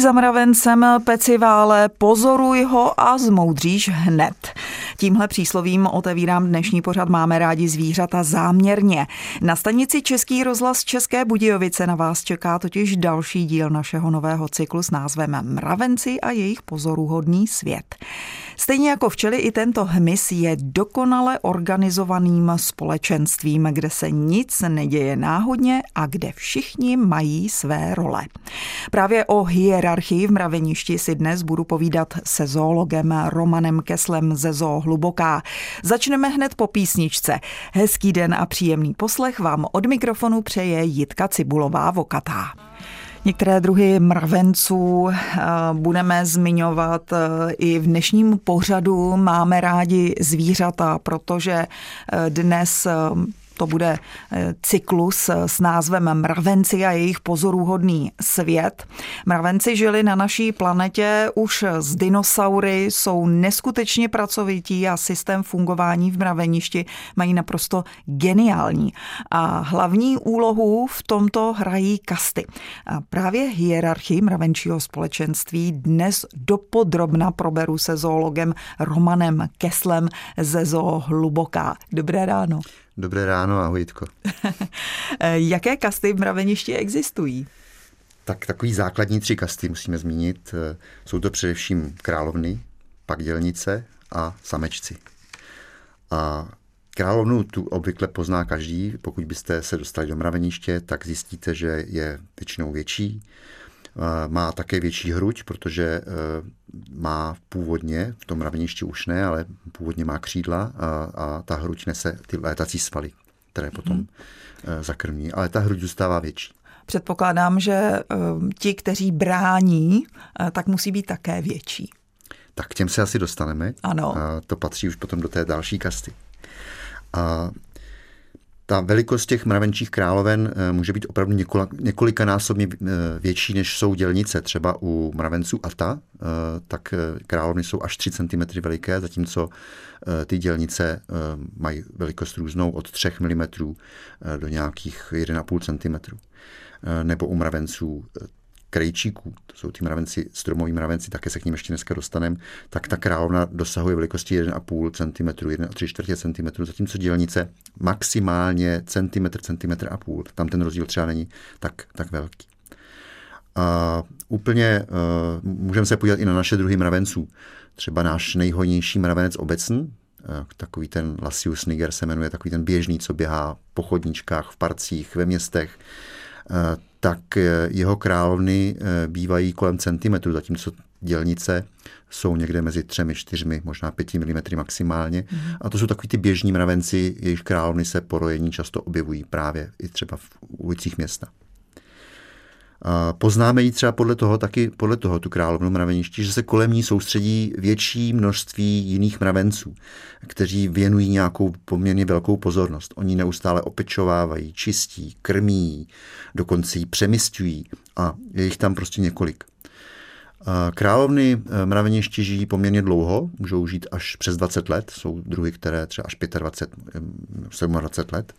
za mravencem, pecivále, pozoruj ho a zmoudříš hned. Tímhle příslovím otevírám dnešní pořad Máme rádi zvířata záměrně. Na stanici Český rozhlas České Budějovice na vás čeká totiž další díl našeho nového cyklu s názvem Mravenci a jejich pozoruhodný svět. Stejně jako včely i tento hmyz je dokonale organizovaným společenstvím, kde se nic neděje náhodně a kde všichni mají své role. Právě o hierarchii v mraveništi si dnes budu povídat se zoologem Romanem Keslem ze Zoo Hluboká. Začneme hned po písničce. Hezký den a příjemný poslech vám od mikrofonu přeje Jitka Cibulová Vokatá. Některé druhy mravenců eh, budeme zmiňovat eh, i v dnešním pořadu. Máme rádi zvířata, protože eh, dnes to bude eh, cyklus eh, s názvem Mravenci a jejich pozoruhodný svět. Mravenci žili na naší planetě už z dinosaury, jsou neskutečně pracovití a systém fungování v mraveništi mají naprosto geniální. A hlavní úlohu v tomto hrají kasty. A právě hierarchii mravenčího společenství dnes dopodrobna proberu se zoologem Romanem Keslem ze Zoo Hluboká. Dobré ráno. Dobré ráno, ahojitko. Jaké kasty v mraveništi existují? Tak takový základní tři kasty musíme zmínit. Jsou to především královny, pak dělnice a samečci. A královnu tu obvykle pozná každý. Pokud byste se dostali do mraveniště, tak zjistíte, že je většinou větší, má také větší hruď, protože e, má původně, v tom raveništi už ne, ale původně má křídla a, a ta hruď nese ty létací svaly, které potom hmm. zakrmí. Ale ta hruď zůstává větší. Předpokládám, že ti, kteří brání, tak musí být také větší. Tak k těm se asi dostaneme. Ano. A to patří už potom do té další kasty. A ta velikost těch mravenčích královen eh, může být opravdu několikanásobně eh, větší, než jsou dělnice. Třeba u mravenců Ata, eh, tak královny jsou až 3 cm veliké, zatímco ty dělnice mají velikost různou od 3 mm do nějakých 1,5 cm. Nebo u mravenců krejčíků, to jsou ty mravenci, stromoví mravenci, také se k ním ještě dneska dostaneme, tak ta královna dosahuje velikosti 1,5 cm, 1,3 čtvrtě cm, zatímco dělnice maximálně centimetr, centimetr a půl. Tam ten rozdíl třeba není tak, tak velký. A úplně uh, můžeme se podívat i na naše druhy mravenců. Třeba náš nejhojnější mravenec obecný, uh, takový ten Lasius niger se jmenuje, takový ten běžný, co běhá po chodníčkách, v parcích, ve městech, tak eh, jeho královny eh, bývají kolem centimetru, zatímco dělnice jsou někde mezi třemi, čtyřmi, možná pěti milimetry maximálně. Mm-hmm. A to jsou takový ty běžní mravenci, jejich královny se porojení často objevují právě i třeba v ulicích města. Poznáme ji třeba podle toho, taky podle toho tu královnu mraveništi, že se kolem ní soustředí větší množství jiných mravenců, kteří věnují nějakou poměrně velkou pozornost. Oni neustále opečovávají, čistí, krmí, dokonce ji přemysťují a je jich tam prostě několik. Královny eh, mraveništi žijí poměrně dlouho, můžou žít až přes 20 let, jsou druhy, které třeba až 25, 27 let.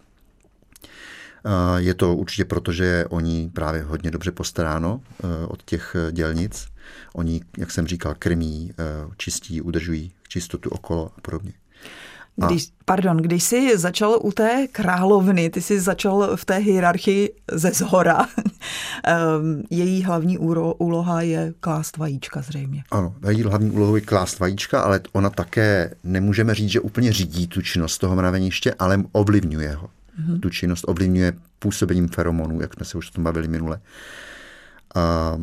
Je to určitě proto, že je o ní právě hodně dobře postaráno eh, od těch eh, dělnic. Oni, jak jsem říkal, krmí, eh, čistí, udržují čistotu okolo a podobně. Když, pardon, když jsi začal u té královny, ty jsi začal v té hierarchii ze zhora. Ehm, její hlavní úloha je klást vajíčka zřejmě. Ano, její hlavní úlohou je klást vajíčka, ale ona také nemůžeme říct, že úplně řídí tu činnost toho mraveniště, ale ovlivňuje ho mm-hmm. tu činnost ovlivňuje působením feromonů, jak jsme se už o tom bavili minule. A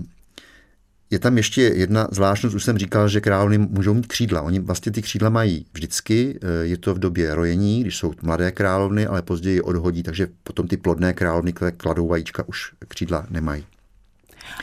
je tam ještě jedna zvláštnost, už jsem říkal, že královny můžou mít křídla. Oni vlastně ty křídla mají vždycky, je to v době rojení, když jsou mladé královny, ale později odhodí, takže potom ty plodné královny, které kladou vajíčka, už křídla nemají.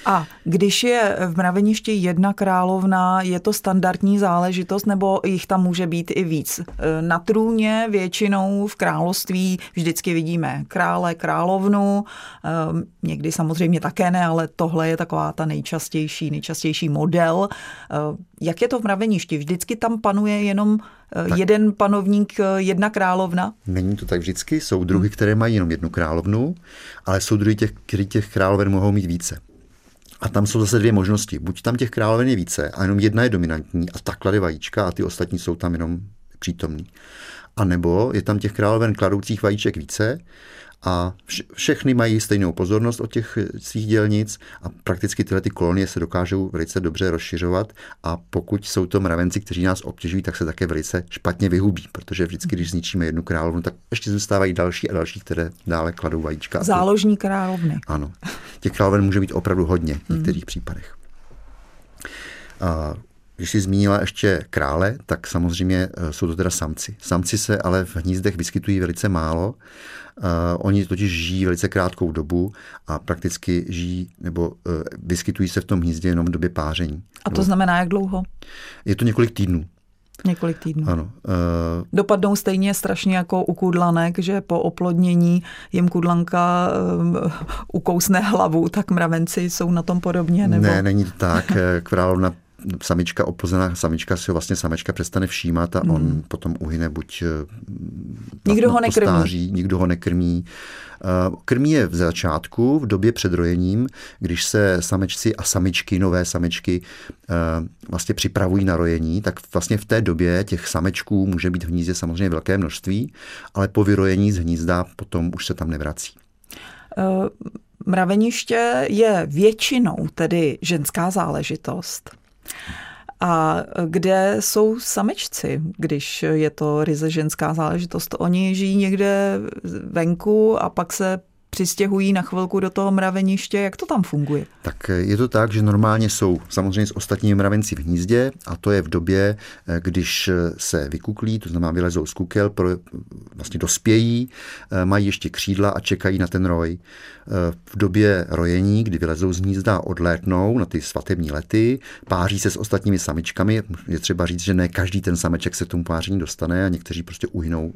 A když je v mraveništi jedna královna, je to standardní záležitost, nebo jich tam může být i víc? Na trůně většinou v království vždycky vidíme krále, královnu, ehm, někdy samozřejmě také ne, ale tohle je taková ta nejčastější, nejčastější model. Ehm, jak je to v mraveništi? Vždycky tam panuje jenom tak. jeden panovník, jedna královna? Není to tak vždycky. Jsou druhy, které mají jenom jednu královnu, ale jsou druhy, těch, který těch královen mohou mít více. A tam jsou zase dvě možnosti. Buď tam těch královen je více a jenom jedna je dominantní a ta klade vajíčka a ty ostatní jsou tam jenom přítomní. A nebo je tam těch královen kladoucích vajíček více a všechny mají stejnou pozornost od těch svých dělnic a prakticky tyhle ty kolonie se dokážou velice dobře rozšiřovat a pokud jsou to mravenci, kteří nás obtěžují, tak se také velice špatně vyhubí, protože vždycky, když zničíme jednu královnu, tak ještě zůstávají další a další, které dále kladou vajíčka. Záložní královny. Ano. Těch královen může být opravdu hodně v hmm. některých hmm. případech. A když jsi zmínila ještě krále, tak samozřejmě eh, jsou to teda samci. Samci se ale v hnízdech vyskytují velice málo Uh, oni totiž žijí velice krátkou dobu a prakticky žijí nebo uh, vyskytují se v tom hnízdě jenom v době páření. A to nebo, znamená jak dlouho? Je to několik týdnů. Několik týdnů. Ano. Uh, Dopadnou stejně strašně jako u kudlanek, že po oplodnění jim kudlanka um, ukousne hlavu, tak mravenci jsou na tom podobně? Nebo? Ne, není to tak. Královna samička, oplozená samička si ho vlastně samečka přestane všímat a hmm. on potom uhyne buď eh, nikdo ho nekrmí. Postáří, nikdo ho nekrmí. Eh, krmí je v začátku, v době před rojením, když se samečci a samičky, nové samečky eh, vlastně připravují na rojení, tak vlastně v té době těch samečků může být v hnízdě samozřejmě velké množství, ale po vyrojení z hnízda potom už se tam nevrací. Mraveniště je většinou tedy ženská záležitost. A kde jsou samečci, když je to ryze ženská záležitost? Oni žijí někde venku a pak se přistěhují na chvilku do toho mraveniště. Jak to tam funguje? Tak je to tak, že normálně jsou samozřejmě s ostatními mravenci v hnízdě a to je v době, když se vykuklí, to znamená vylezou z kukel, pro, vlastně dospějí, mají ještě křídla a čekají na ten roj. V době rojení, kdy vylezou z hnízda, odlétnou na ty svatební lety, páří se s ostatními samičkami. Je třeba říct, že ne každý ten sameček se k tomu páření dostane a někteří prostě uhynou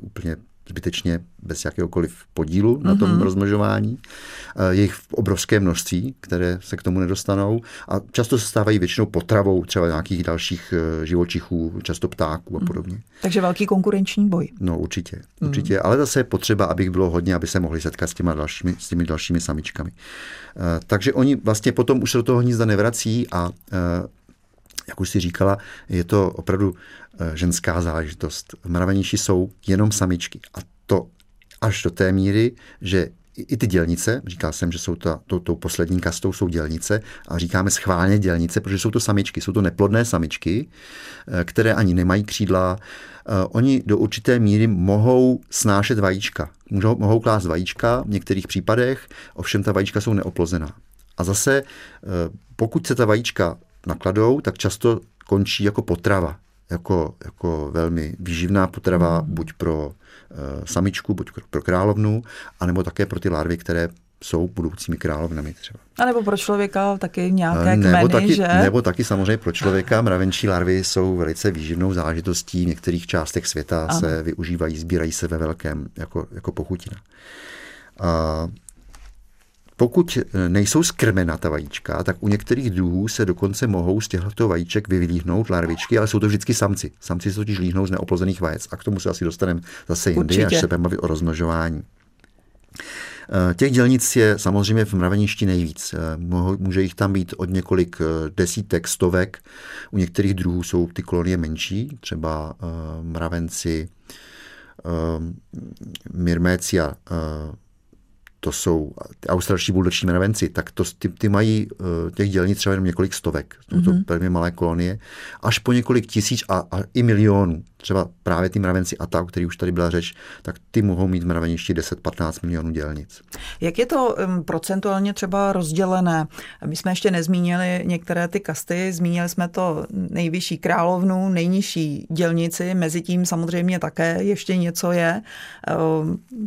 úplně zbytečně bez jakéhokoliv podílu mm-hmm. na tom mhm. rozmnožování. Eh, je jich v obrovské množství, které se k tomu nedostanou a často se stávají většinou potravou třeba nějakých dalších eh, živočichů, často ptáků a mhm. podobně. Mm. Takže velký konkurenční boj. No určitě, mm. určitě, ale zase je potřeba, abych bylo hodně, aby se mohli setkat s, těma dalšími, s těmi dalšími samičkami. Eh, takže oni vlastně potom už se do toho hnízda nevrací a jak už si říkala, je to opravdu eh, ženská záležitost. V mraveniši jsou jenom samičky. A to až do té míry, že i ty dělnice, říkal jsem, že jsou to, to, tou poslední kastou jsou dělnice a říkáme schválně dělnice, protože jsou to samičky, jsou to neplodné samičky, eh, které ani nemají křídla. Eh, oni do určité míry mohou snášet vajíčka. Mohou, mohou klást vajíčka v některých případech, ovšem ta vajíčka jsou neoplozená. A zase, pokud se ta vajíčka nakladou, tak často končí jako potrava, jako, jako velmi výživná potrava, mm. buď pro uh, samičku, buď pro královnu, anebo také pro ty larvy, které jsou budoucími královnami třeba. A nebo pro člověka taky nějaké nebo kmeny, taky, že? Nebo taky samozřejmě pro člověka. Mravenčí larvy jsou velice výživnou záležitostí. V některých částech světa ano. se využívají, sbírají se ve velkém jako, jako pochutina. A pokud eh, nejsou skrmena ta vajíčka, tak u některých druhů se dokonce mohou z těchto vajíček vyvlíhnout larvičky, ale jsou to vždycky samci. Samci se totiž líhnou z neoplozených vajec a k tomu se asi dostaneme zase jindy, až se budeme bavit o rozmnožování. Eh, těch dělnic je samozřejmě v mraveništi nejvíc. Eh, může jich tam být od několik desítek, stovek. U některých druhů jsou ty kolonie menší, třeba mravenci, Myrmécia to jsou australští buldoční mravenci, tak to, ty, ty mají uh, těch dělnic třeba jenom několik stovek, to mm-hmm. velmi malé kolonie, až po několik tisíc a, a i milionů. Třeba právě ty mravenci ATA, o který už tady byla řeč, tak ty mohou mít mraveništi 10-15 milionů dělnic. Jak je to procentuálně třeba rozdělené? My jsme ještě nezmínili některé ty kasty, zmínili jsme to nejvyšší královnu, nejnižší dělnici, mezi tím samozřejmě také ještě něco je.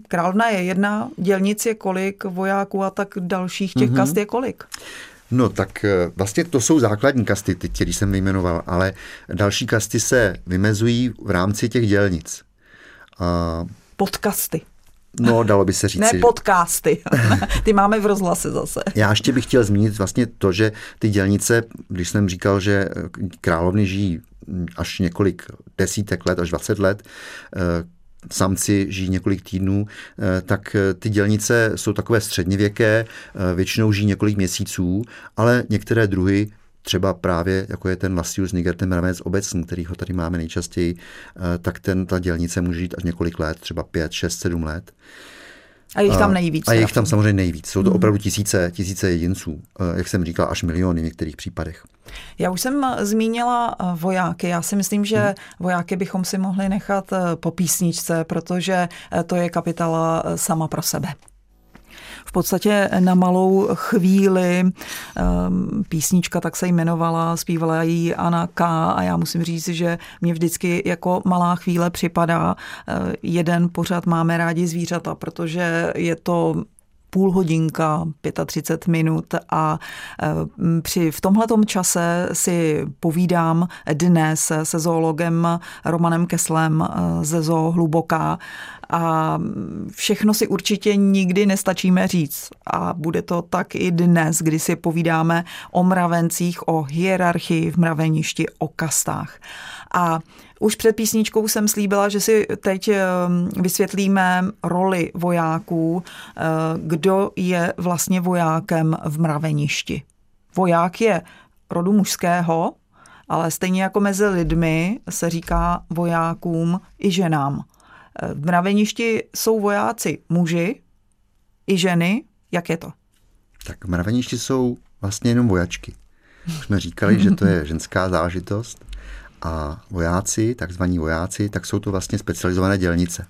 Královna je jedna, dělnic je kolik, vojáků a tak dalších těch mm-hmm. kast je kolik? No tak eh, vlastně to jsou základní kasty, ty, které jsem vyjmenoval, ale další kasty se vymezují v rámci těch dělnic. A... Podkasty. No, dalo by se říct. Ne podcasty. Ty máme v rozhlase zase. Já ještě bych chtěl zmínit vlastně to, že ty dělnice, když jsem říkal, že královny žijí až několik desítek let, až 20 let, eh, samci žijí několik týdnů, eh, tak eh, ty dělnice jsou takové středněvěké, eh, většinou žijí několik měsíců, ale některé druhy třeba právě, jako je ten Lasius niger, ten mravenec obecný, který ho tady máme nejčastěji, tak ten, ta dělnice může žít až několik let, třeba 5, 6, 7 let. A jich tam nejvíc. A jich tam samozřejmě nejvíc. Jsou to hmm. opravdu tisíce, tisíce jedinců, eh, jak jsem říkal, až miliony v některých případech. Já už jsem eh, zmínila eh, vojáky. Já si myslím, že hmm. vojáky bychom si mohli nechat po písničce, protože to je kapitala sama pro sebe v podstatě na malou chvíli. Ehm, písnička tak se jmenovala, zpívala ji Anna K. a já musím říct, že mě vždycky jako malá chvíle připadá. Eh, jeden pořád máme rádi zvířata, protože je to půl hodinka, 35 minut a eh, při v tomhletom čase si povídám dnes se zoologem Romanem Keslem eh, ze Zoo Hluboká a všechno si určitě nikdy nestačíme říct. A bude to tak i dnes, kdy si povídáme o mravencích, o hierarchii v mraveništi, o kastách. A už před písničkou jsem slíbila, že si teď eh, vysvětlíme roli vojáků, eh, kdo je vlastně vojákem v mraveništi. Voják je rodu mužského, ale stejně jako mezi lidmi se říká vojákům i ženám. V mraveništi jsou vojáci muži i ženy. Jak je to? Tak v mraveništi jsou vlastně jenom vojačky. Už jsme říkali, že to je ženská zážitost a vojáci, takzvaní vojáci, tak jsou to vlastně specializované dělnice.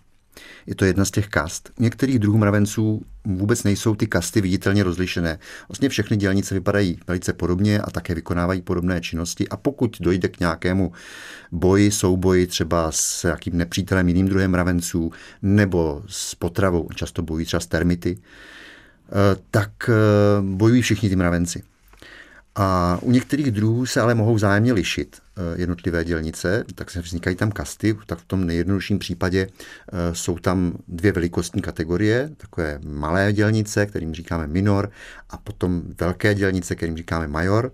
Je to jedna z těch kast. U některých druhů mravenců vůbec nejsou ty kasty viditelně rozlišené. Vlastně všechny dělnice vypadají velice podobně a také vykonávají podobné činnosti a pokud dojde k nějakému boji, souboji třeba s jakým nepřítelem jiným druhem mravenců nebo s potravou, často bojují třeba s termity, eh, tak eh, bojují všichni ty mravenci. A u některých druhů se ale mohou zájemně lišit eh, jednotlivé dělnice, tak se vznikají tam kasty, tak v tom nejjednodušším případě eh, jsou tam dvě velikostní kategorie, takové malé dělnice, kterým říkáme minor, a potom velké dělnice, kterým říkáme major.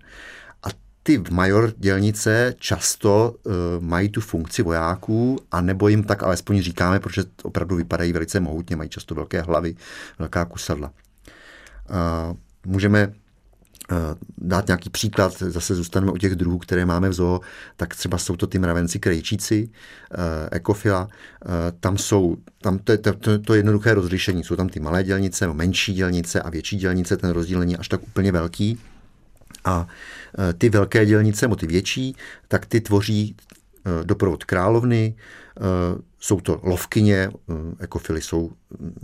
A ty major dělnice často uh, mají tu funkci vojáků, a nebo jim tak alespoň říkáme, protože opravdu vypadají velice mohutně, mají často velké hlavy, velká kusadla. Můžeme Eh, dát nějaký příklad, zase zůstaneme u těch druhů, které máme v zoo, tak třeba jsou to ty mravenci krejčíci, eh, ekofila, eh, tam jsou, tam to to, to, to jednoduché rozlišení, jsou tam ty malé dělnice, menší dělnice a větší dělnice, ten rozdíl není až tak úplně velký. A ty velké dělnice, nebo ty větší, tak ty tvoří doprovod královny, jsou to lovkyně, eh, ekofily jsou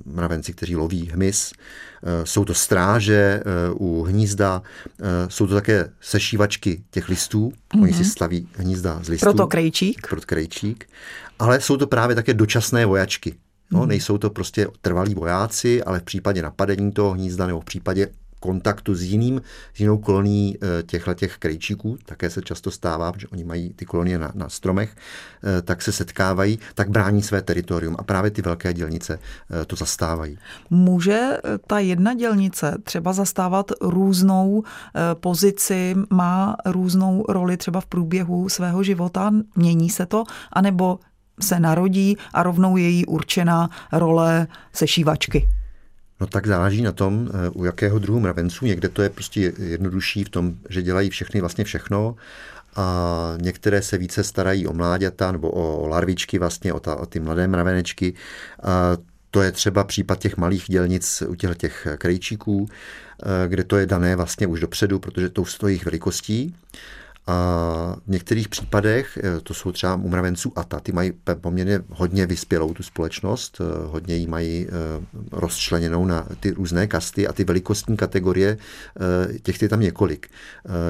mravenci, kteří loví hmyz, eh, jsou to stráže eh, u hnízda, jsou to také sešívačky těch listů, mm-hmm. oni si mhm. staví hnízda z listů. Proto krejčík. Proto krejčík. Ale jsou to právě také dočasné vojačky. No, mm. Nejsou to prostě trvalí vojáci, ale v případě napadení toho hnízda nebo v případě kontaktu s jiným, s jinou kolonií eh, těchto těch krejčíků, také se často stává, protože oni mají ty kolonie na, na stromech, eh, tak se setkávají, tak brání své teritorium a právě ty velké dělnice eh, to zastávají. Může ta jedna dělnice třeba zastávat různou pozici, má různou roli třeba v průběhu svého života, mění se to, anebo se narodí a rovnou je jí určená role sešívačky? No tak záleží na tom, eh, u jakého druhu mravenců. Někde to je prostě jednodušší v tom, že dělají všechny vlastně všechno a některé se více starají o mláďata nebo o larvičky vlastně, o, ta, o ty mladé mravenečky. A to je třeba případ těch malých dělnic u těch, těch krejčíků, eh, kde to je dané vlastně už dopředu, protože to s jejich velikostí. A v některých případech, eh, to jsou třeba u mravenců ATA, ty mají poměrně hodně vyspělou tu společnost, eh, hodně ji mají rozčleněnou na ty různé kasty a ty velikostní kategorie, těch je tam několik.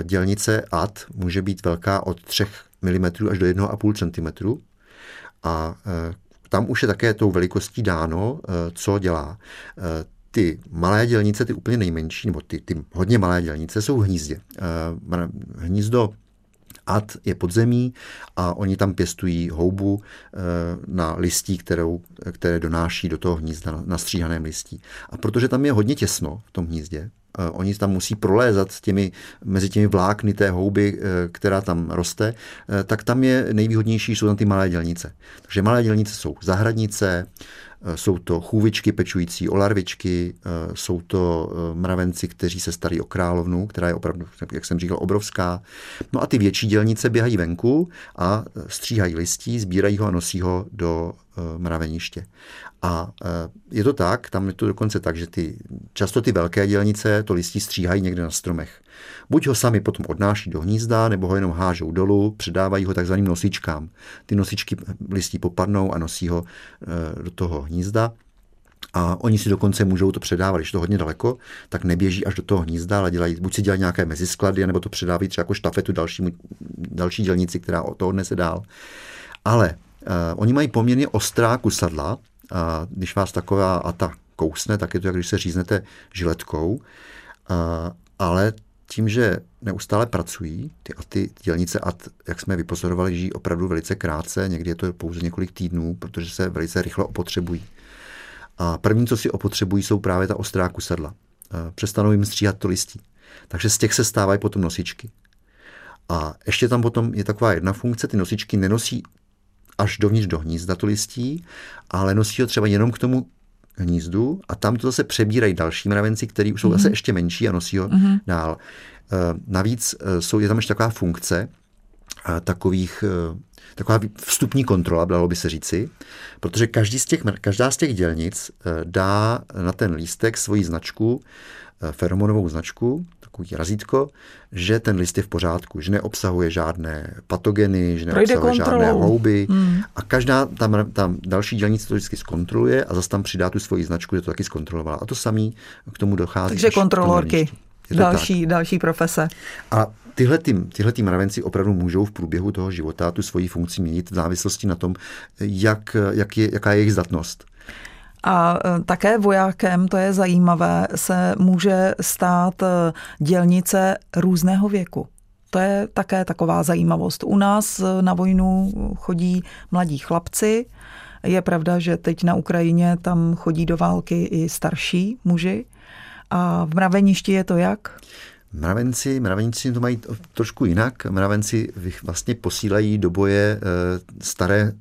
Dělnice AT může být velká od 3 mm až do 1,5 cm a tam už je také tou velikostí dáno, co dělá ty malé dělnice, ty úplně nejmenší, nebo ty, ty hodně malé dělnice, jsou v hnízdě. Eh, hnízdo ad je podzemí a oni tam pěstují houbu eh, na listí, kterou, které donáší do toho hnízda na stříhaném listí. A protože tam je hodně těsno v tom hnízdě, eh, oni tam musí prolézat těmi, mezi těmi vlákny té houby, která tam roste, tak tam je nejvýhodnější, jsou tam ty malé dělnice. Takže malé dělnice jsou zahradnice, Eh, jsou to chůvičky pečující o larvičky, eh, jsou to eh, mravenci, kteří se starí o královnu, která je opravdu, jak jsem říkal, obrovská. No a ty větší dělnice běhají venku a stříhají listí, sbírají ho a nosí ho do mraveniště. A je to tak, tam je to dokonce tak, že ty, často ty velké dělnice to listí stříhají někde na stromech. Buď ho sami potom odnáší do hnízda, nebo ho jenom hážou dolů, předávají ho takzvaným nosičkám. Ty nosičky listí popadnou a nosí ho do toho hnízda. A oni si dokonce můžou to předávat, když to hodně daleko, tak neběží až do toho hnízda, ale dělají, buď si dělají nějaké mezisklady, nebo to předávají třeba jako štafetu dalšímu, další dělnici, která o to odnese dál. Ale uh, oni mají poměrně ostrá kusadla, a když vás taková ata kousne, tak je to, jak když se říznete žiletkou, uh, ale tím, že neustále pracují, ty, a ty dělnice a jak jsme vypozorovali, žijí opravdu velice krátce, někdy je to pouze několik týdnů, protože se velice rychle opotřebují. A první, co si opotřebují, jsou právě ta ostrá kusadla. Přestanou jim stříhat to listí. Takže z těch se stávají potom nosičky. A ještě tam potom je taková jedna funkce, ty nosičky nenosí až dovnitř do hnízda to listí, ale nosí ho třeba jenom k tomu hnízdu a tam to zase přebírají další mravenci, kteří už jsou mm-hmm. zase ještě menší a nosí ho mm-hmm. dál. Eh, navíc eh, jsou, je tam ještě taková funkce eh, takových, taková vstupní kontrola, dalo by se říci, protože každý z těch, každá z těch dělnic dá na ten lístek svoji značku, feromonovou značku, takový razítko, že ten list je v pořádku, že neobsahuje žádné patogeny, že neobsahuje žádné houby. Hmm. A každá tam, tam další dělnice to vždycky zkontroluje a zase tam přidá tu svoji značku, že to taky zkontrolovala. A to samý k tomu dochází. Takže kontrolorky. Další, další profese. A tyhle, tý, tyhle tý mravenci opravdu můžou v průběhu toho života tu svoji funkci měnit v závislosti na tom, jak, jak je, jaká je jejich zdatnost. A e, také vojákem, to je zajímavé, se může stát e, dělnice různého věku. To je také taková zajímavost. U nás e, na vojnu chodí mladí chlapci. Je pravda, že teď na Ukrajině tam chodí do války i starší muži. A v mraveništi je to jak? Mravenci, mravenci to mají trošku jinak. Mravenci vlastně posílají do boje staré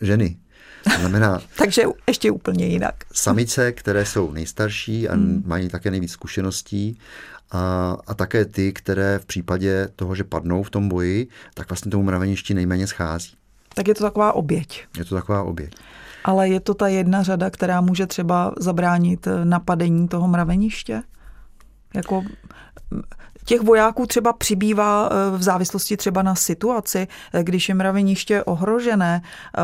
ženy, znamená... Takže ještě úplně jinak. Samice, které jsou nejstarší a hmm. mají také nejvíc zkušeností a, a také ty, které v případě toho, že padnou v tom boji, tak vlastně tomu mraveništi nejméně schází. Tak je to taková oběť. Je to taková oběť. Ale je to ta jedna řada, která může třeba zabránit napadení toho mraveniště? Jako těch vojáků třeba přibývá eh, v závislosti třeba na situaci, eh, když je mraveniště ohrožené, eh,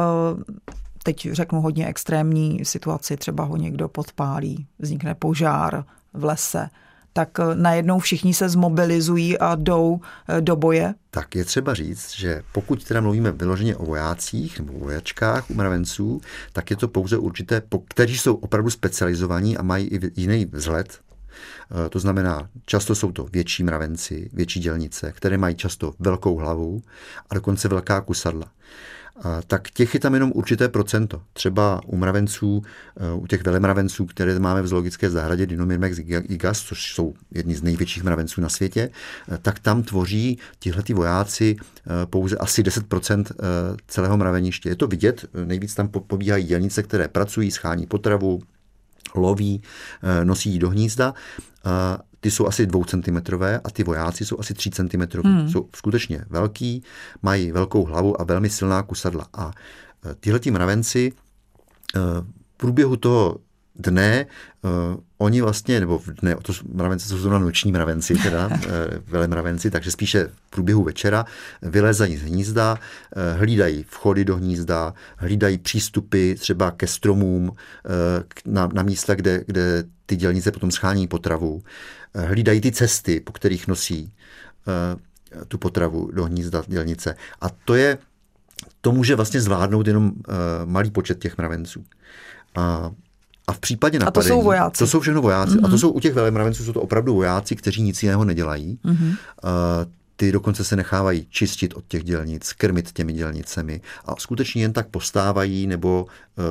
teď řeknu hodně extrémní situaci, třeba ho někdo podpálí, vznikne požár v lese, tak eh, najednou všichni se zmobilizují a jdou eh, do boje? Tak je třeba říct, že pokud teda mluvíme vyloženě o vojácích nebo vojačkách, u mravenců, tak je to pouze určité, kteří jsou opravdu specializovaní a mají i jiný vzhled. Eh, to znamená, často jsou to větší mravenci, větší dělnice, které mají často velkou hlavu a dokonce velká kusadla tak těch je tam jenom určité procento. Třeba u mravenců, eh, u těch velemravenců, které máme v zoologické zahradě Dinomyrmex igas, což jsou jedni z největších mravenců na světě, eh, tak tam tvoří tihleti vojáci eh, pouze asi 10% celého mraveniště. Je to vidět, nejvíc tam pobíhají dělnice, které pracují, schání potravu, loví, nosí do hnízda ty jsou asi dvoucentimetrové a ty vojáci jsou asi tří centimetrové. Hmm. Jsou skutečně velký, mají velkou hlavu a velmi silná kusadla. A e, tyhle mravenci e, v průběhu toho dne uh, oni vlastně, nebo v dne, to mravenci jsou zrovna noční mravenci, teda uh, velemravenci, takže spíše v průběhu večera vylezají z hnízda, uh, hlídají vchody do hnízda, hlídají přístupy třeba ke stromům uh, na, na místa, kde, kde ty dělnice potom schání potravu, uh, hlídají ty cesty, po kterých nosí uh, tu potravu do hnízda dělnice. A to je, to může vlastně zvládnout jenom uh, malý počet těch mravenců. A a v případě napadení... A to jsou vojáci. To jsou všechno vojáci. Mm-hmm. A to mhm. jsou u těch velemravenců, jsou to opravdu vojáci, kteří nic jiného nedělají. Mm-hmm. Uh, ty dokonce se nechávají čistit od těch dělnic, krmit těmi dělnicemi a skutečně jen tak postávají nebo uh,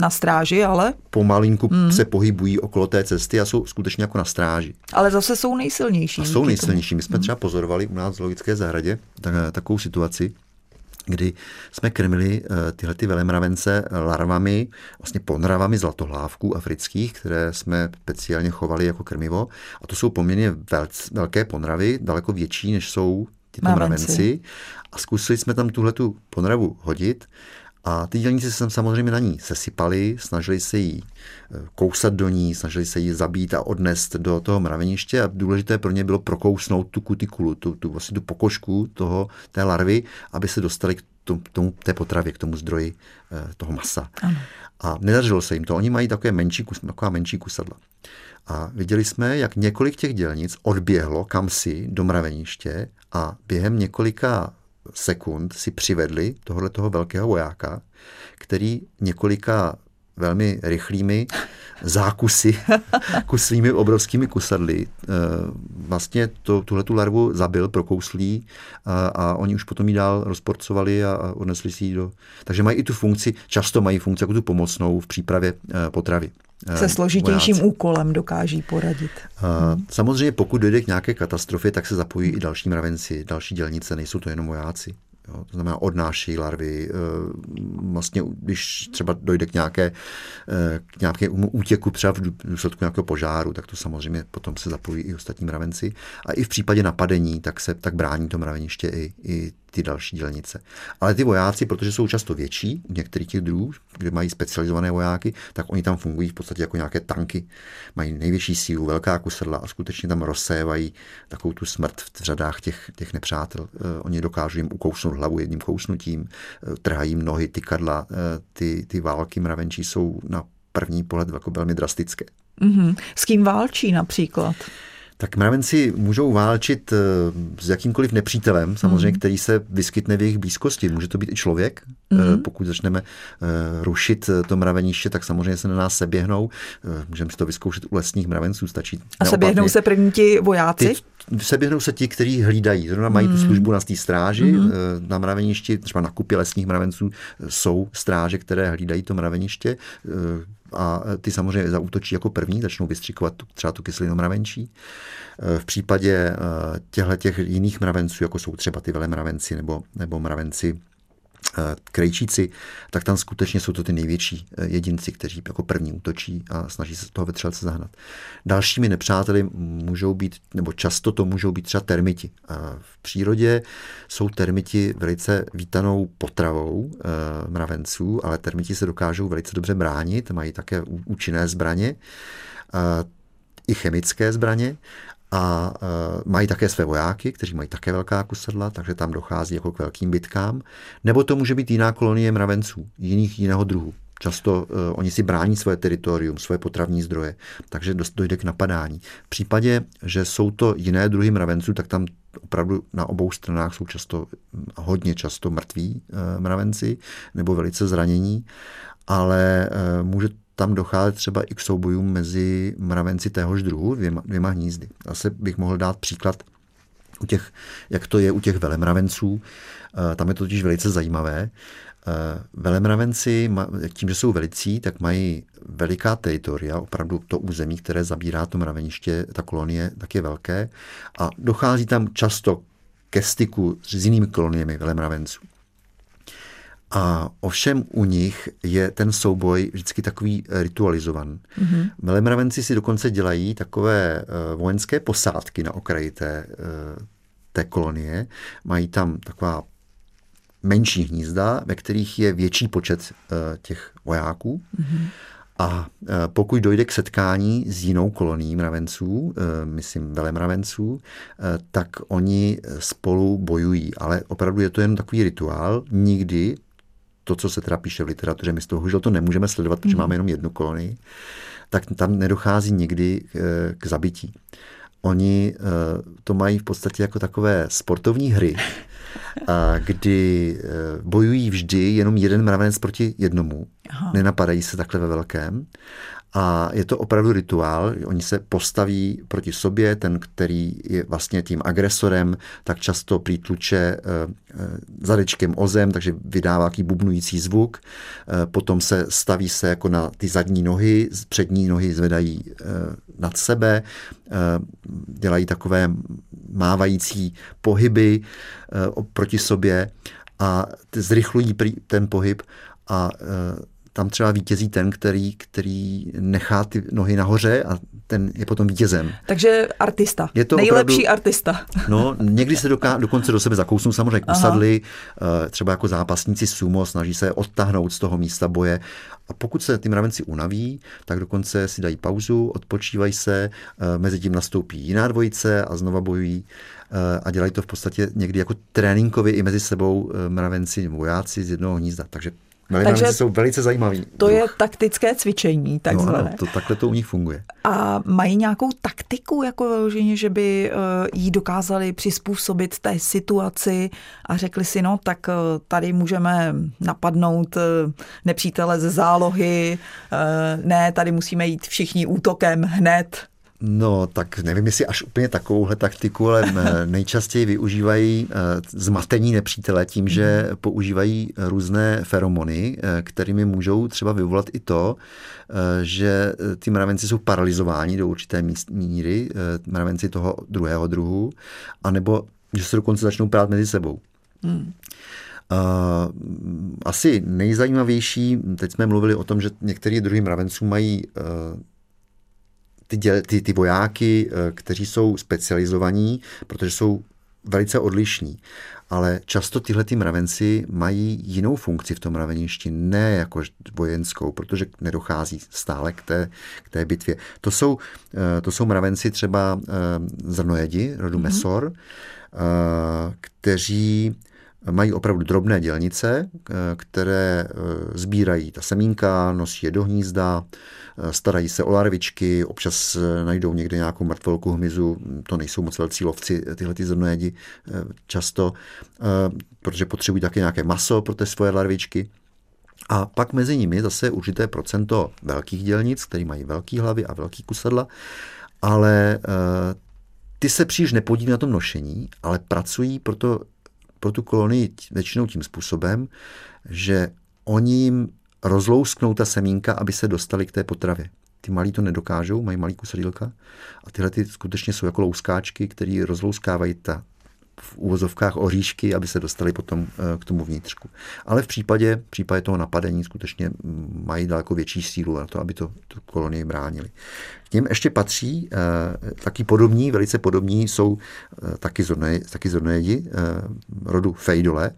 na stráži, ale pomalinku mm. se pohybují okolo té cesty a jsou skutečně jako na stráži. Ale zase jsou nejsilnější. A jsou nejsilnější. My jsme mm. třeba pozorovali u nás v logické zahradě tak, takovou situaci, kdy jsme krmili eh, tyhle ty velemravence larvami, vlastně ponravami zlatohlávků afrických, které jsme speciálně chovali jako krmivo. A to jsou poměrně velké ponravy, daleko větší, než jsou tyto mravenci. A zkusili jsme tam tuhle tu ponravu hodit a ty dělníci se samozřejmě na ní sesypali, snažili se jí eh, kousat do ní, snažili se jí zabít a odnést do toho mraveniště a důležité pro ně bylo prokousnout tu kutikulu, tu, tu, vlastně tu pokožku toho, té larvy, aby se dostali k tomu, tomu, té potravě, k tomu zdroji eh, toho masa. Ano. A nedařilo se jim to. Oni mají takové menší, kus, taková menší kusadla. A viděli jsme, jak několik těch dělnic odběhlo kamsi do mraveniště a během několika sekund si přivedli tohle toho velkého vojáka, který několika velmi rychlými zákusy, kuslými obrovskými kusadly. Eh, vlastně to, tuhle tu larvu zabil, prokouslí a, a oni už potom ji dál rozporcovali a, a odnesli si ji do... Takže mají i tu funkci, často mají funkci jako tu pomocnou v přípravě eh, potravy. Eh, se složitějším vojáci. úkolem dokáží poradit. Samozřejmě pokud dojde k nějaké katastrofě, tak se zapojí i další mravenci, další dělnice, nejsou to jenom vojáci. Jo, to znamená odnáší larvy. Eh, vlastně, když třeba dojde k, nějaké, eh, k nějakému útěku třeba v důsledku nějakého požáru, tak to samozřejmě potom se zapojí i ostatní mravenci. A i v případě napadení, tak se tak brání to mraveniště i, i ty další dělnice. Ale ty vojáci, protože jsou často větší, u některých těch druhů, kde mají specializované vojáky, tak oni tam fungují v podstatě jako nějaké tanky. Mají největší sílu, velká kusedla a skutečně tam rozsévají takovou tu smrt v řadách těch, těch nepřátel. Uh, oni dokážou jim ukousnout hlavu jedním kousnutím, uh, trhají nohy, tykadla. Uh, ty, ty války mravenčí jsou na první pohled jako velmi drastické. Mm-hmm. S kým válčí například? Tak mravenci můžou válčit eh, s jakýmkoliv nepřítelem, samozřejmě, mm. který se vyskytne v jejich blízkosti. Může to být i člověk. Mm. Pokud začneme eh, rušit to mraveniště, tak samozřejmě se na nás seběhnou. Můžeme si to vyzkoušet u lesních mravenců, stačí. A seběhnou se první ti vojáci? Ty, seběhnou se ti, kteří hlídají. Zrovna mají mm. tu službu na té stráži. Mm. Na mraveništi, třeba na kupě lesních mravenců, jsou stráže, které hlídají to mraveniště a ty samozřejmě zaútočí jako první, začnou vystřikovat třeba tu kyselinu mravenčí. E, v případě e, těchto těch jiných mravenců, jako jsou třeba ty velemravenci nebo, nebo mravenci krejčíci, tak tam skutečně jsou to ty největší eh, jedinci, kteří jako první útočí a snaží se toho vetřelce zahnat. Dalšími nepřáteli můžou být, nebo často to můžou být třeba termiti. V přírodě jsou termiti velice vítanou potravou eh, mravenců, ale termiti se dokážou velice dobře bránit, mají také účinné zbraně i chemické zbraně a uh, mají také své vojáky, kteří mají také velká kusedla, takže tam dochází jako k velkým bitkám. Nebo to může být jiná kolonie mravenců, jiných jiného druhu. Často uh, oni si brání své teritorium, své potravní zdroje, takže dojde k napadání. V případě, že jsou to jiné druhy mravenců, tak tam opravdu na obou stranách jsou často, hodně často mrtví uh, mravenci nebo velice zranění, ale uh, může tam docházet třeba i k soubojům mezi mravenci téhož druhu, dvěma, dvěma hnízdy. Zase bych mohl dát příklad u těch, jak to je u těch velemravenců. Eh, tam je to totiž velice zajímavé. Eh, velemravenci, tím, že jsou velicí, tak mají veliká teritoria, opravdu to území, které zabírá to mraveniště, ta kolonie, tak je velké a dochází tam často ke styku s jinými koloniemi velemravenců. A ovšem u nich je ten souboj vždycky takový eh, ritualizovan. Mm-hmm. Velemravenci si dokonce dělají takové uh, vojenské posádky na okraji té, uh, té kolonie. Mají tam taková menší hnízda, ve kterých je větší počet těch vojáků. Mm-hmm. A pokud dojde k setkání s jinou kolonií mravenců, myslím velemravenců, tak oni spolu bojují. Ale opravdu je to jen takový rituál. Nikdy to, co se teda píše v literatuře, my z toho to nemůžeme sledovat, protože mm. máme jenom jednu kolonii, tak tam nedochází nikdy k, k zabití. Oni to mají v podstatě jako takové sportovní hry, kdy eh, bojují vždy jenom jeden mravenec proti jednomu. Aha. Nenapadají se takhle ve velkém. A je to opravdu rituál. Oni se postaví proti sobě, ten, který je vlastně tím agresorem, tak často přítluče eh, eh, zadečkem o zem, takže vydává taký bubnující zvuk. Potom se staví se jako na ty zadní nohy, přední nohy zvedají nad sebe, dělají takové mávající pohyby eh, proti sobě a zrychlují ten pohyb a eh, tam třeba vítězí ten, který, který nechá ty nohy nahoře a ten je potom vítězem. Takže artista. Je to Nejlepší opravdu, artista. No, někdy se doká, dokonce do sebe zakousnou samozřejmě usadli, eh, třeba jako zápasníci sumo, snaží se odtáhnout z toho místa boje. A pokud se ty mravenci unaví, tak dokonce si dají pauzu, odpočívají se, mezi tím nastoupí jiná dvojice a znova bojují. Eh, a dělají to v podstatě někdy jako tréninkově i mezi sebou eh, mravenci, vojáci z jednoho hnízda. Takže Takže jsou velice zajímaví. To druh. je taktické cvičení, takzvané. No, ano, to, takhle to u nich funguje. A mají nějakou taktiku, jako vyloženě, že by uh, jí dokázali přizpůsobit té situaci a řekli si, no tak uh, tady můžeme napadnout uh, nepřítele ze zálohy, ne, tady musíme jít všichni útokem hned. No, tak nevím, jestli až úplně takovouhle taktiku, ale nejčastěji využívají eh, zmatení nepřítele tím, že mhm. používají různé feromony, eh, kterými můžou třeba vyvolat i to, eh, že ty mravenci jsou paralizováni do určité míry, mravenci toho druhého druhu, anebo že se dokonce začnou prát mezi sebou. Hmm. Uh, asi nejzajímavější, teď jsme mluvili o tom, že některé druhy mravenců mají uh, ty, děl, ty, ty vojáky, eh, kteří jsou specializovaní, protože jsou velice odlišní. Ale často tyhle ty mravenci mají jinou funkci v tom mraveništi, ne jako vojenskou, protože nedochází stále k té, k té bitvě. To jsou, eh, to jsou mravenci třeba eh, zrnojedi, rodu mm-hmm. Mesor, kteří mají opravdu drobné dělnice, které sbírají ta semínka, nosí je do hnízda, starají se o larvičky, občas eh, najdou někde nějakou mrtvolku hmyzu, to nejsou moc velcí lovci, eh, tyhle ty zrnojedi eh, často, protože potřebují také nějaké maso pro ty svoje larvičky. A pak mezi nimi zase určité procento velkých dělnic, které mají velké hlavy a velký kusadla, ale ty se příliš nepodílí na tom nošení, ale pracují pro, to, pro tu kolonii většinou tím způsobem, že oni jim rozlousknou ta semínka, aby se dostali k té potravě. Ty malí to nedokážou, mají malý kusadílka a tyhle ty skutečně jsou jako louskáčky, které rozlouskávají ta v úvozovkách oříšky, aby se dostali potom eh, k tomu vnitřku. Ale v případě, v případě toho napadení skutečně mají daleko větší sílu na to, aby to tu kolonii bránili. K něm ještě patří eh, taky podobní, velice podobní jsou eh, taky, zorné, taky zornejedi eh, rodu Fejdole.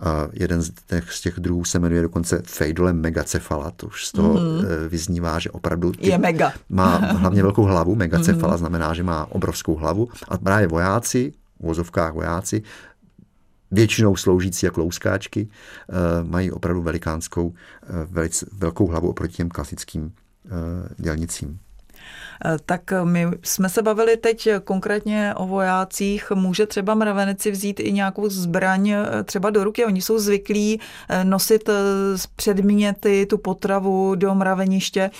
A jeden z těch, z těch druhů se jmenuje dokonce Fejdole megacefala, to už z toho mm-hmm. vyznívá, že opravdu je mega. má hlavně velkou hlavu, megacefala mm-hmm. znamená, že má obrovskou hlavu a právě vojáci, vozovkách vojáci, většinou sloužící jako louskáčky, mají opravdu velikánskou, velice velkou hlavu oproti těm klasickým dělnicím. Eh, tak my jsme se bavili teď konkrétně o vojácích. Může třeba mravenci vzít i nějakou zbraň eh, třeba do ruky? Oni jsou zvyklí eh, nosit předměty, tu potravu do mraveniště.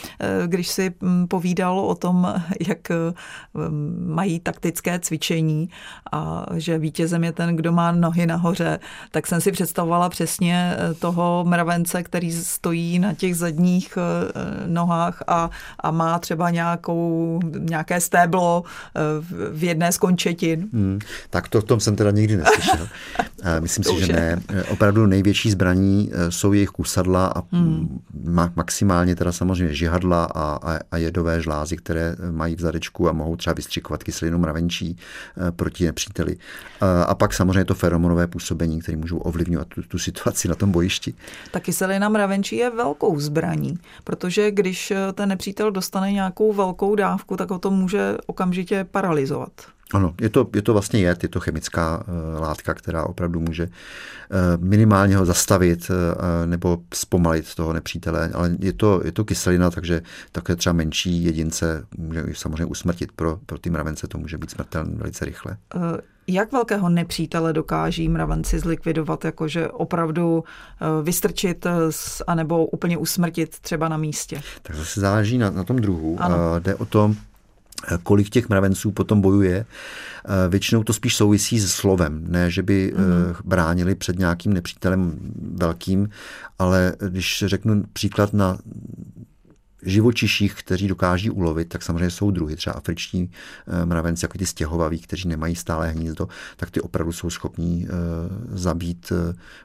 Když si hm, povídal o tom, jak mají taktické cvičení a že vítězem je ten, kdo má nohy nahoře, tak jsem si představovala přesně toho mravence, který stojí na těch zadních nohách a, a má třeba nějakou nějaké stéblo eh, v jedné z končetin. Hmm, tak to v tom jsem teda nikdy neslyšel. Myslím si, že ne. Opravdu největší zbraní jsou jejich kusadla a hmm. maximálně teda samozřejmě žihadla a, a, a jedové žlázy, které mají v zadečku a mohou třeba vystřikovat kyselinu mravenčí proti nepříteli. A pak samozřejmě to feromonové působení, které můžou ovlivňovat tu, tu situaci na tom bojišti. Ta kyselina mravenčí je velkou zbraní, protože když ten nepřítel dostane nějakou velkou dávku, tak ho to může okamžitě paralizovat. Ano, je to, je to vlastně jed, je to chemická uh, látka, která opravdu může uh, minimálně ho zastavit uh, nebo zpomalit toho nepřítele, ale je to, je to kyselina, takže také třeba menší jedince může samozřejmě usmrtit. Pro, pro ty mravence to může být smrtelné velice rychle. Uh, jak velkého nepřítele dokáží mravenci zlikvidovat, jakože opravdu vystrčit anebo úplně usmrtit třeba na místě? Tak zase záleží na, na tom druhu. Ano. Jde o to, kolik těch mravenců potom bojuje. Eh, většinou to spíš souvisí s slovem, ne, že by mm. bránili před nějakým nepřítelem velkým, ale když řeknu příklad na živočiších, kteří dokáží ulovit, tak samozřejmě jsou druhy, třeba afriční eh, mravenci, jako ty stěhovaví, kteří nemají stále hnízdo, tak ty opravdu jsou schopní zabít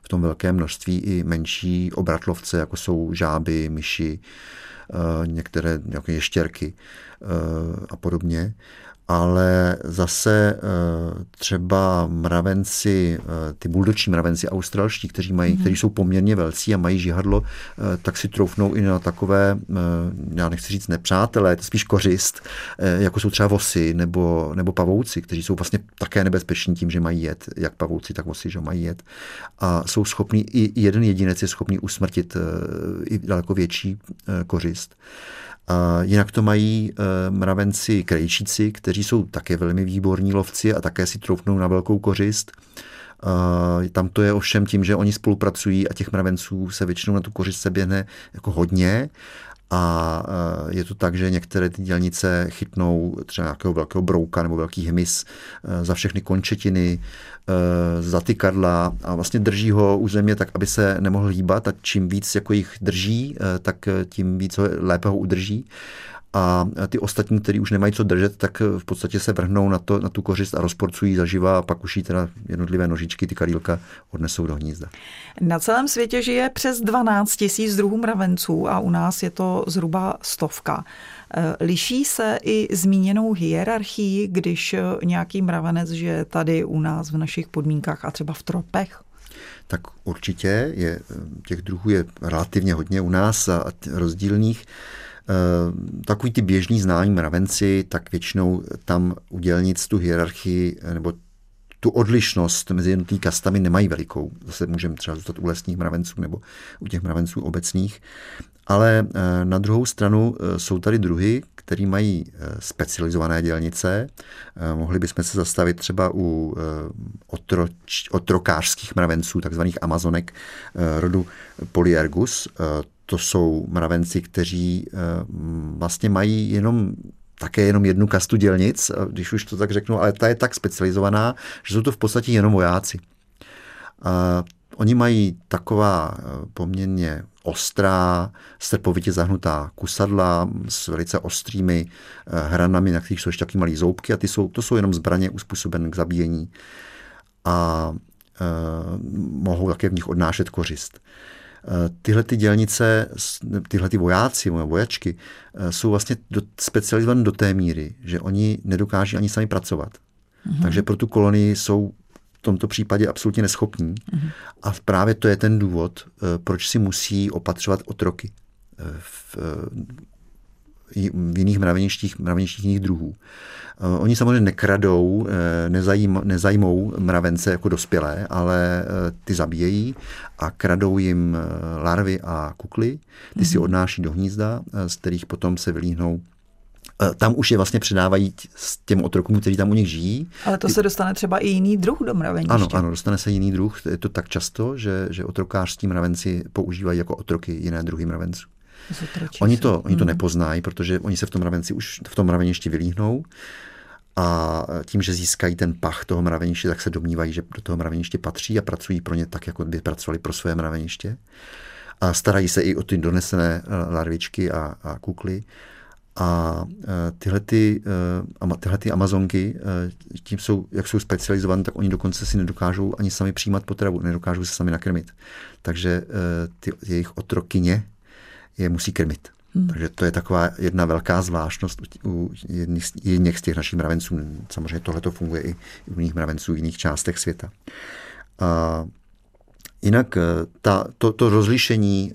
v tom velkém množství i menší obratlovce, jako jsou žáby, myši, některé nějaké ještěrky. Eh, a podobně. Ale zase eh, třeba mravenci, eh, ty buldoční mravenci australští, kteří, mají, mm-hmm. kteří jsou poměrně velcí a mají žihadlo, tak si troufnou i na takové, já nechci říct nepřátelé, to spíš kořist, jako jsou třeba vosy nebo, nebo pavouci, kteří jsou vlastně také nebezpeční tím, že mají jed, jak pavouci, tak vosy, že mají jed. A jsou schopní, i jeden jedinec je schopný usmrtit i daleko větší kořist. A jinak to mají e, mravenci krejčíci, kteří jsou také velmi výborní lovci a také si troufnou na velkou kořist. E, tam to je ovšem tím, že oni spolupracují a těch mravenců se většinou na tu kořist se běhne jako hodně a e, je to tak, že některé ty dělnice chytnou třeba nějakého velkého brouka nebo velký hmyz e, za všechny končetiny, e, za ty kadla a vlastně drží ho u země tak, aby se nemohl hýbat. A čím víc jako jich drží, tak tím víc ho lépe ho udrží a ty ostatní, kteří už nemají co držet, tak v podstatě se vrhnou na, to, na tu kořist a rozporcují zaživa a pak už jí teda jednotlivé nožičky, ty kadílka odnesou do hnízda. Na celém světě žije přes 12 tisíc druhů mravenců a u nás je to zhruba stovka. E, liší se i zmíněnou hierarchii, když nějaký mravenec žije tady u nás v našich podmínkách a třeba v tropech? Tak určitě je, těch druhů je relativně hodně u nás a rozdílných. Eh, takový ty běžní znání mravenci, tak většinou tam u dělnic tu hierarchii nebo tu odlišnost mezi jednotlivými kastami nemají velikou. Zase můžeme třeba zůstat u lesních mravenců nebo u těch mravenců obecných. Ale eh, na druhou stranu eh, jsou tady druhy, které mají specializované dělnice. Mohli bychom se zastavit třeba u otroč, otrokářských mravenců, takzvaných amazonek rodu Polyergus to jsou mravenci, kteří eh, vlastně mají jenom také jenom jednu kastu dělnic, když už to tak řeknu, ale ta je tak specializovaná, že jsou to v podstatě jenom vojáci. A oni mají taková eh, poměrně ostrá, strpovitě zahnutá kusadla s velice ostrými eh, hranami, na kterých jsou ještě taky malé zoubky a ty jsou, to jsou jenom zbraně uspůsobené k zabíjení a e, mohou také v nich odnášet kořist. Tyhle ty dělnice, tyhle ty vojáci, moje vojačky, eh, jsou vlastně do, specializované do té míry, že oni nedokáží ani sami pracovat. Mm-hmm. Takže pro tu kolonii jsou v tomto případě absolutně neschopní. Mm-hmm. A právě to je ten důvod, eh, proč si musí opatřovat otroky v, v jiných mraveništích, mraveništích jiných druhů. Eh, oni samozřejmě nekradou, eh, nezajím, nezajmou mravence jako dospělé, ale eh, ty zabíjejí a kradou jim larvy a kukly. Ty si mhm. odnáší do hnízda, z kterých potom se vylíhnou tam už je vlastně předávají s těm otrokům, kteří tam u nich žijí. Ale to se dostane třeba i jiný druh do mraveniště. Ano, ano, dostane se jiný druh. Je to tak často, že, že otrokářští mravenci používají jako otroky jiné druhy mravenců. Oni to, oni to hmm. nepoznají, protože oni se v tom mravenci už v tom mraveništi vylíhnou a tím, že získají ten pach toho mraveniště, tak se domnívají, že do toho mraveniště patří a pracují pro ně tak, jako by pracovali pro své mraveniště. A starají se i o ty donesené eh, larvičky a, a kukly. A tyhle, ty, tyhle ty amazonky, tím jsou, jak jsou specializované, tak oni dokonce si nedokážou ani sami přijímat potravu, nedokážou se sami nakrmit. Takže ty jejich otrokyně je musí krmit. Hmm. Takže to je taková jedna velká zvláštnost u jedných, jedných z těch našich mravenců. Samozřejmě tohle to funguje i u jiných mravenců v jiných částech světa. A jinak ta, to, to rozlišení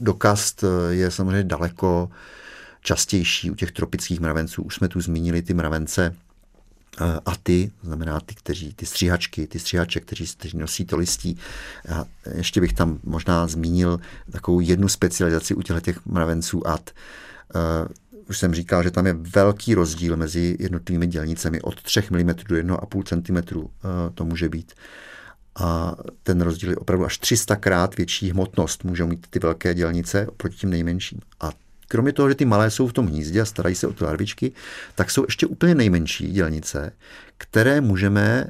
do kast je samozřejmě daleko častější u těch tropických mravenců. Už jsme tu zmínili ty mravence a ty, znamená ty, kteří, ty stříhačky, ty stříhače, kteří, kteří nosí to listí. A ještě bych tam možná zmínil takovou jednu specializaci u těch mravenců ad. Už jsem říkal, že tam je velký rozdíl mezi jednotlivými dělnicemi. Od 3 mm do 1,5 cm to může být. A ten rozdíl je opravdu až 300 krát větší hmotnost můžou mít ty velké dělnice oproti tím nejmenším. A kromě toho, že ty malé jsou v tom hnízdě a starají se o ty larvičky, tak jsou ještě úplně nejmenší dělnice, které můžeme e,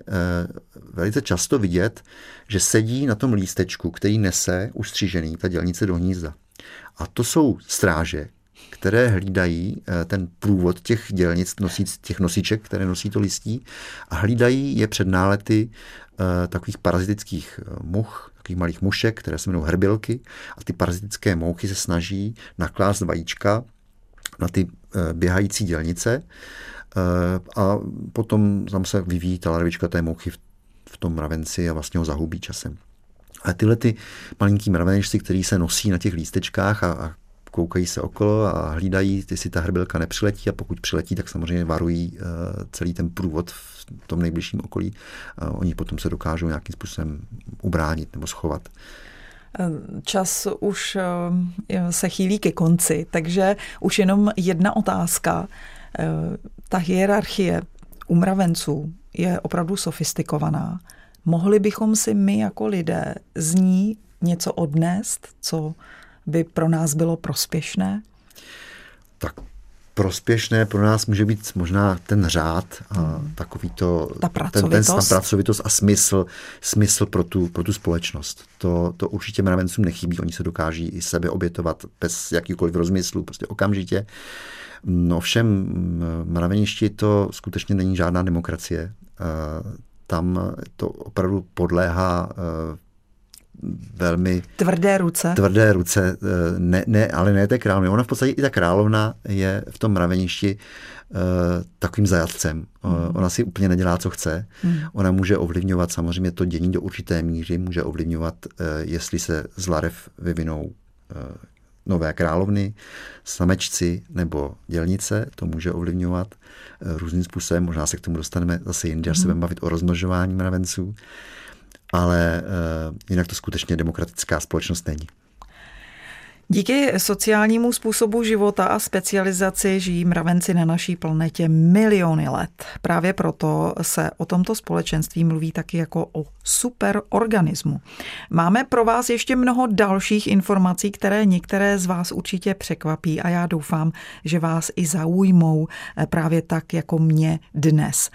velice často vidět, že sedí na tom lístečku, který nese ustřížený ta dělnice do hnízda. A to jsou stráže, které hlídají e, ten průvod těch dělnic, nosíc, těch nosiček, které nosí to listí a hlídají je před nálety e, takových parazitických much, takových malých mušek, které se jmenují herbilky a ty parazitické mouchy se snaží naklást vajíčka na ty eh, běhající dělnice eh, a potom tam se vyvíjí ta larvička té mouchy v tom mravenci a vlastně ho zahubí časem. A tyhle ty malinký mravenečci, který se nosí na těch lístečkách a, a koukají se okolo a hlídají, jestli ta hrbilka nepřiletí a pokud přiletí, tak samozřejmě varují uh, celý ten průvod v tom nejbližším okolí. Oni potom se dokážou nějakým způsobem ubránit nebo schovat. Čas už uh, se chýlí ke konci, takže už jenom jedna otázka. Ta hierarchie u mravenců je opravdu sofistikovaná. Mohli bychom si my jako lidé z ní něco odnést, co by pro nás bylo prospěšné? Tak prospěšné pro nás může být možná ten řád a hmm. takový to, ta pracovitost. Ten, ten, ta pracovitost a smysl, smysl pro, tu, pro tu společnost. To, to určitě mravencům nechybí, oni se dokáží i sebe obětovat bez jakýkoliv rozmyslu, prostě okamžitě. No všem mraveništi to skutečně není žádná demokracie. Tam to opravdu podléhá velmi... Tvrdé ruce. Tvrdé ruce, eh, ne, ne, ale ne té královny. Ona v podstatě i ta královna je v tom mraveništi uh, takovým zajatcem. Mm. Ona si úplně nedělá, co chce. Mm. Ona může ovlivňovat samozřejmě to dění do určité míry, může ovlivňovat, uh, jestli se z larev vyvinou uh, nové královny, samečci nebo dělnice, to může ovlivňovat různým způsobem. Možná se k tomu dostaneme zase jindy, až se mhm. budeme bavit o rozmnožování mravenců ale uh, jinak to skutečně demokratická společnost není. Díky sociálnímu způsobu života a specializaci žijí mravenci na naší planetě miliony let. Právě proto se o tomto společenství mluví taky jako o superorganismu. Máme pro vás ještě mnoho dalších informací, které některé z vás určitě překvapí a já doufám, že vás i zaujmou právě tak jako mě dnes.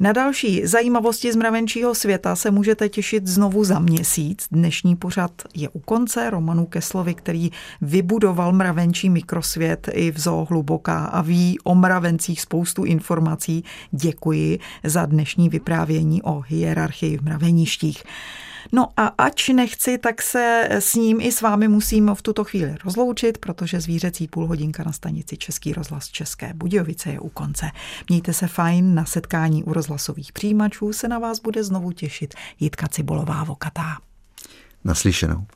Na další zajímavosti z mravenčího světa se můžete těšit znovu za měsíc. Dnešní pořad je u konce. Romanu Keslovi, který vybudoval mravenčí mikrosvět i v zoo hluboká a ví o mravencích spoustu informací. Děkuji za dnešní vyprávění o hierarchii v mraveništích. No a ač nechci, tak se s ním i s vámi musím v tuto chvíli rozloučit, protože zvířecí půlhodinka na stanici Český rozhlas České Budějovice je u konce. Mějte se fajn, na setkání u rozhlasových přijímačů se na vás bude znovu těšit Jitka Cibolová Vokatá. Naslyšenou.